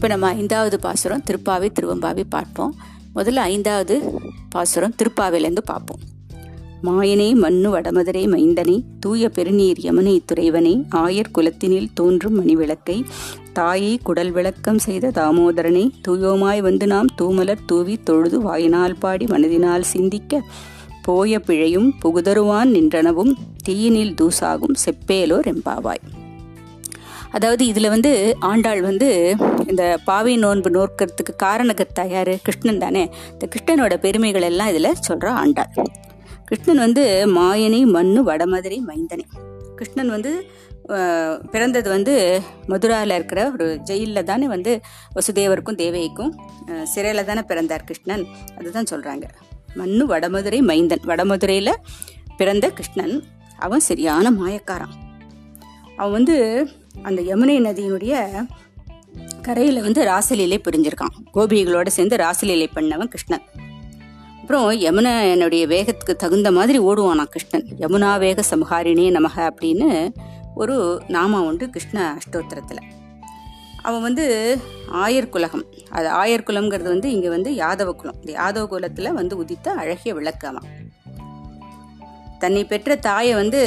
இப்போ நம்ம ஐந்தாவது பாசுரம் திருப்பாவை திருவம்பாவை பார்ப்போம். முதல்ல ஐந்தாவது பாசுரம் திருப்பாவையிலேருந்து பார்ப்போம். மாயனே மண்ணு வடமதுரை மைந்தனை தூய பெருநீர் யமுனை துறைவனை ஆயர் குலத்தினில் தோன்றும் மணிவிளக்கை தாயை குடல் விளக்கம் செய்த தாமோதரனை தூயோமாய் வந்து நாம் தூமலர் தூவி தொழுது வாயினால் பாடி மனதினால் சிந்திக்க போய பிழையும் புகுதருவான் நின்றனவும் தீயினில் தூசாகும் செப்பேலோர் எம்பாவாய். அதாவது இதில் வந்து ஆண்டாள் வந்து இந்த பாவை நோன்பு நோக்கிறதுக்கு காரணகர்த்தா யார் கிருஷ்ணன் தானே. இந்த கிருஷ்ணனோட பெருமைகள் எல்லாம் இதில் சொல்கிறா ஆண்டாள். கிருஷ்ணன் வந்து மாயனை மண்ணு வடமதுரை மைந்தனை. கிருஷ்ணன் வந்து பிறந்தது வந்து மதுராவில் இருக்கிற ஒரு ஜெயிலில் தானே வந்து வசுதேவருக்கும் தேவைக்கும் சிறையில் தானே பிறந்தார் கிருஷ்ணன். அதுதான் சொல்கிறாங்க மண்ணு வடமதுரை மைந்தன். வடமதுரையில் பிறந்த கிருஷ்ணன். அவன் சரியான மாயக்காரன். அவன் வந்து அந்த யமுனை நதியினுடைய கரையில் வந்து ராசலீலை புரிஞ்சிருக்கான். கோபிகளோட சேர்ந்து ராசலீலை பண்ணவன் கிருஷ்ணன். அப்புறம் யமுனை என்னுடைய வேகத்துக்கு தகுந்த மாதிரி ஓடுவானா கிருஷ்ணன். யமுனா வேக சம்ஹாரிணே நமக அப்படின்னு ஒரு நாமா உண்டு கிருஷ்ண அஷ்டோத்திரத்தில். அவன் வந்து ஆயர் குலகம். அது ஆயர் குலம்ங்கிறது வந்து இங்கே வந்து யாதவ குலம். இந்த யாதவ குலத்தில் வந்து உதித்த அழகிய விளக்கு அவன். தன்னை பெற்ற தாயை வந்து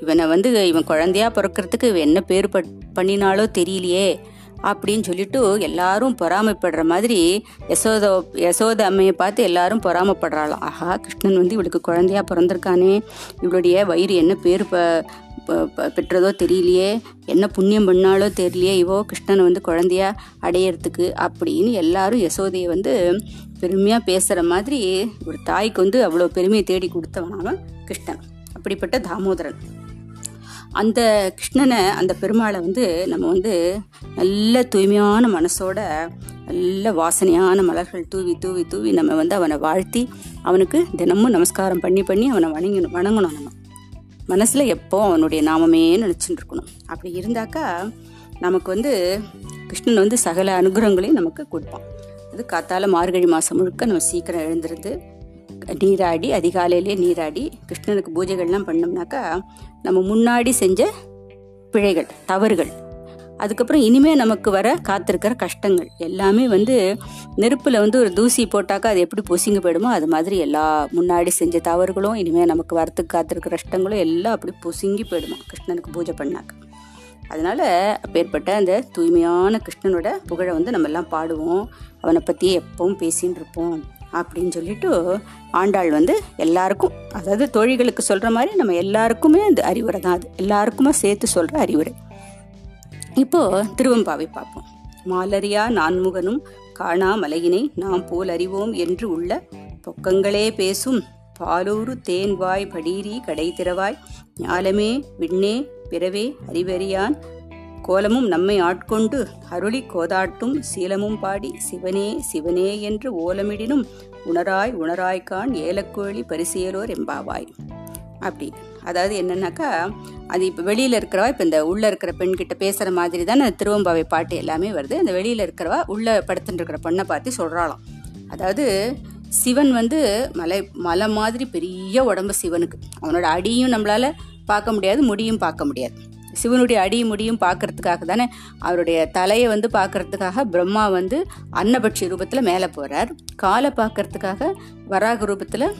இவனை வந்து இவன் குழந்தையா பிறக்கிறதுக்கு இவன் என்ன பேர் பண்ணினாலோ தெரியலையே அப்படின்னு சொல்லிட்டு எல்லாரும் பொறாமைப்படுற மாதிரி யசோதோ யசோத அம்மையை பார்த்து எல்லாரும் பொறாமப்படுறாளாம். ஆஹா கிருஷ்ணன் வந்து இவளுக்கு குழந்தையா பிறந்திருக்கானே. இவளுடைய வயிறு என்ன பேர் ப பெற்றதோ தெரியலையே. என்ன புண்ணியம் பண்ணாலோ தெரியலையே. இவோ கிருஷ்ணனை வந்து குழந்தையா அடையிறதுக்கு அப்படின்னு எல்லாரும் யசோதையை வந்து பெருமையாக பேசுகிற மாதிரி ஒரு தாய்க்கு வந்து அவ்வளோ பெருமையை தேடி கொடுத்தவனாவன் கிருஷ்ணன். அப்படிப்பட்ட தாமோதரன். அந்த கிருஷ்ணனை அந்த பெருமாளை வந்து நம்ம வந்து நல்ல தூய்மையான மனசோட நல்ல வாசனையான மலர்கள் தூவி தூவி தூவி நம்ம வந்து அவனை வாழ்த்தி அவனுக்கு தினமும் நமஸ்காரம் பண்ணி பண்ணி அவனை வணங்கணும் வணங்கணும் நம்ம. மனசில் எப்போ அவனுடைய நாமமே நினச்சிட்டு இருக்கணும் அப்படி இருந்தாக்கா நமக்கு வந்து கிருஷ்ணன் வந்து சகல அனுகிரகங்களையும் நமக்கு கொடுப்பான். அது காத்தால மார்கழி மாதம் முழுக்க நம்ம சீக்கிரம் எழுந்திருந்து நீராடி அதிகாலையிலே நீராடி கிருஷ்ணனுக்கு பூஜைகள்லாம் பண்ணோம்னாக்கா நம்ம முன்னாடி செஞ்ச பிழைகள் தவறுகள். அதுக்கப்புறம் இனிமே நமக்கு வர காத்திருக்கிற கஷ்டங்கள் எல்லாமே வந்து நெருப்பில் வந்து ஒரு தூசி போட்டாக்கா அது எப்படி பொசிங்க போயிடுமோ அது மாதிரி எல்லா முன்னாடி செஞ்ச தவறுகளும் இனிமேல் நமக்கு வரத்துக்கு காத்திருக்கிற கஷ்டங்களும் எல்லாம் அப்படி பொசுங்கி போயிடுமா கிருஷ்ணனுக்கு பூஜை பண்ணாக்க. அதனால் அப்பேற்பட்ட அந்த தூய்மையான கிருஷ்ணனோட புகழை வந்து நம்ம எல்லாம் பாடுவோம். அவனை பற்றியே எப்பவும் பேசின்னு இருப்போம். அப்படின்னு சொல்லிட்டு ஆண்டாள் வந்து எல்லாருக்கும் அதாவது தோழிகளுக்கு சொல்கிற மாதிரி நம்ம எல்லாருக்குமே அந்த அறிவுரை தான் அது. எல்லாருக்குமே சேர்த்து சொல்கிற அறிவுரை. இப்போது திருவம்பாவை பார்ப்போம். மாலரியா நான்முகனும் காணா மலையினை நாம் போல் அறிவோம் என்று உள்ள பொக்கங்களே பேசும் பாலூரு தேன்வாய் படீரி கடை திறவாய் ஞாலமே விண்ணே பிறவே அறிவறியான் கோலமும் நம்மை ஆட்கொண்டு அருளி கோதாட்டும் சீலமும் பாடி சிவனே சிவனே என்று ஓலமிடினும் உணராய் உணராய்கான் ஏலக்கோழி பரிசியலோர் எம்பாவாய் அப்படி. அதாவது என்னன்னாக்கா அது இப்போ வெளியில் இருக்கிறவா இப்போ இந்த உள்ளே இருக்கிற பெண்கிட்ட பேசுகிற மாதிரி தான் அந்த திருவம்பாவை பாட்டு எல்லாமே வருது. அந்த வெளியில் இருக்கிறவா உள்ளே படுத்துட்டு இருக்கிற பெண்ணை பார்த்து சொல்கிறாளாம் அதாவது சிவன் வந்து மலை மலை மாதிரி பெரிய உடம்பு சிவனுக்கு. அவனோட அடியும் நம்மளால் பார்க்க முடியாது முடியும் பார்க்க முடியாது. சிவனுடைய அடி முடியும் பார்க்கறதுக்காக தானே? அவருடைய தலையை வந்து பார்க்கறதுக்காக பிரம்மா வந்து அன்னபட்சி ரூபத்தில் மேலே போகிறார் காலை பார்க்கறதுக்காக வராக ரூபத்தில்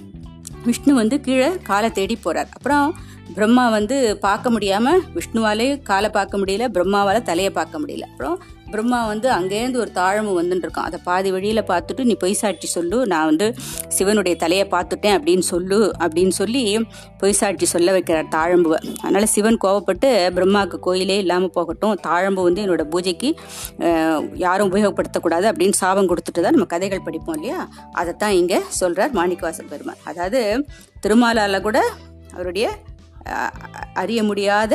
விஷ்ணு வந்து கீழே காலை தேடி போகிறார் அப்புறம் பிரம்மா வந்து பார்க்க முடியாமல் விஷ்ணுவாலே காலை பார்க்க முடியல பிரம்மாவால் தலையை பார்க்க முடியல. அப்புறம் பிரம்மா வந்து அங்கேருந்து ஒரு தாழம்பு வந்துருக்கான் அதை பாதி வழியில் பார்த்துட்டு நீ பொய் சாட்சி சொல்லு நான் வந்து சிவனுடைய தலையை பார்த்துட்டேன் அப்படின்னு சொல்லு அப்படின்னு சொல்லி பொய் சாட்சி சொல்ல வைக்கிறார் தாழம்புவை. அதனால் சிவன் கோவப்பட்டு பிரம்மாவுக்கு கோயிலே இல்லாமல் போகட்டும் தாழம்பு வந்து என்னோட பூஜைக்கு யாரும் உபயோகப்படுத்தக்கூடாது அப்படின்னு சாபம் கொடுத்துட்டு தான் நம்ம கதைகள் படிப்போம் இல்லையா? அதைத்தான் இங்கே சொல்கிறார் மாணிக்கவாசன் பெருமாள். அதாவது திருமாலால கூட அவருடைய அறிய முடியாத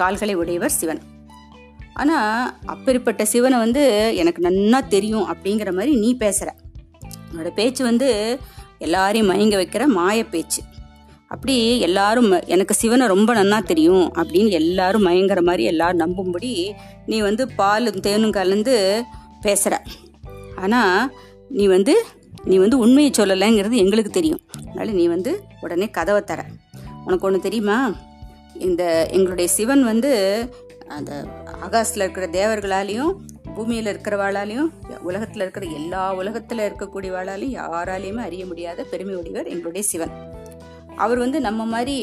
கால்களை உடையவர் சிவன். ஆனால் அப்பேற்பட்ட சிவனை வந்து எனக்கு நன்னா தெரியும் அப்படிங்கிற மாதிரி நீ பேசுகிற உன்னோட பேச்சு வந்து எல்லாரையும் மயங்க வைக்கிற மாய பேச்சு. அப்படி எல்லாரும் எனக்கு சிவனை ரொம்ப நன்னா தெரியும் அப்படின்னு எல்லாரும் மயங்குற மாதிரி எல்லாரும் நம்பும்படி நீ வந்து பாலும் தேனும் கலந்து பேசுகிற ஆனால் நீ வந்து நீ வந்து உண்மையை சொல்லலைங்கிறது எங்களுக்கு தெரியும். அதனால் நீ வந்து உடனே கதவை தர. உனக்கு ஒன்று தெரியுமா? இந்த எங்களுடைய சிவன் வந்து அந்த ஆகாசில் இருக்கிற தேவர்களாலையும் பூமியில் இருக்கிறவாளாலையும் உலகத்தில் இருக்கிற எல்லா உலகத்தில் இருக்கக்கூடியவாளாலையும் யாராலையுமே அறிய முடியாத பெருமை உடையவர் எங்களுடைய சிவன். அவர் வந்து நம்ம மாதிரி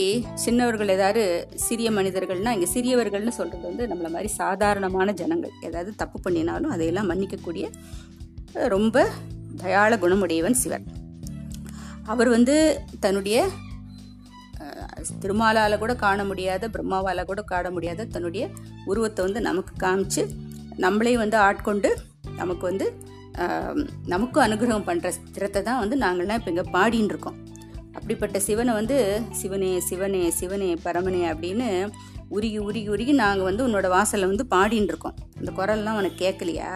சின்னவர்கள் ஏதாவது சிறிய மனிதர்கள்னா இங்கே சிறியவர்கள்னு சொல்கிறது வந்து நம்மளை மாதிரி சாதாரணமான ஜனங்கள். ஏதாவது தப்பு பண்ணினாலும் அதையெல்லாம் மன்னிக்கக்கூடிய ரொம்ப தயாள குணமுடையவன் சிவன். அவர் வந்து தன்னுடைய திருமாலால கூட காண முடியாத பிரம்மாவால கூட காண முடியாத தன்னுடைய உருவத்தை வந்து நமக்கு காமிச்சு நம்மளையும் வந்து ஆட்கொண்டு நமக்கு வந்து நமக்கும் அனுகிரகம் பண்ணுற திறத்தை தான் வந்து நாங்கள்லாம் இப்போ இங்கே பாடின்னு இருக்கோம். அப்படிப்பட்ட சிவனை வந்து சிவனே சிவனே சிவனே பரமனே அப்படின்னு உருகி உருகி உருகி நாங்கள் வந்து உன்னோட வாசலில் வந்து பாடின்னு இருக்கோம். அந்த குரல்லாம் உனக்கு கேட்கலையா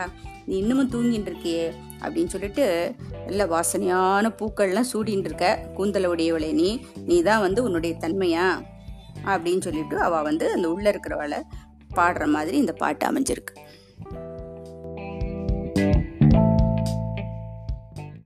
நீ இன்னமும் தூங்கின்னு இருக்கியே? அப்படின்னு சொல்லிட்டு நல்ல வாசனையான பூக்கள்லாம் சூடின்னு இருக்க கூந்தலோடையவளே நீ நீ தான் வந்து உன்னுடைய தன்மையா? அப்படின்னு சொல்லிட்டு அவள் வந்து அந்த உள்ளே இருக்கிறவளை பாடுற மாதிரி இந்த பாட்டு அமைஞ்சிருக்கு.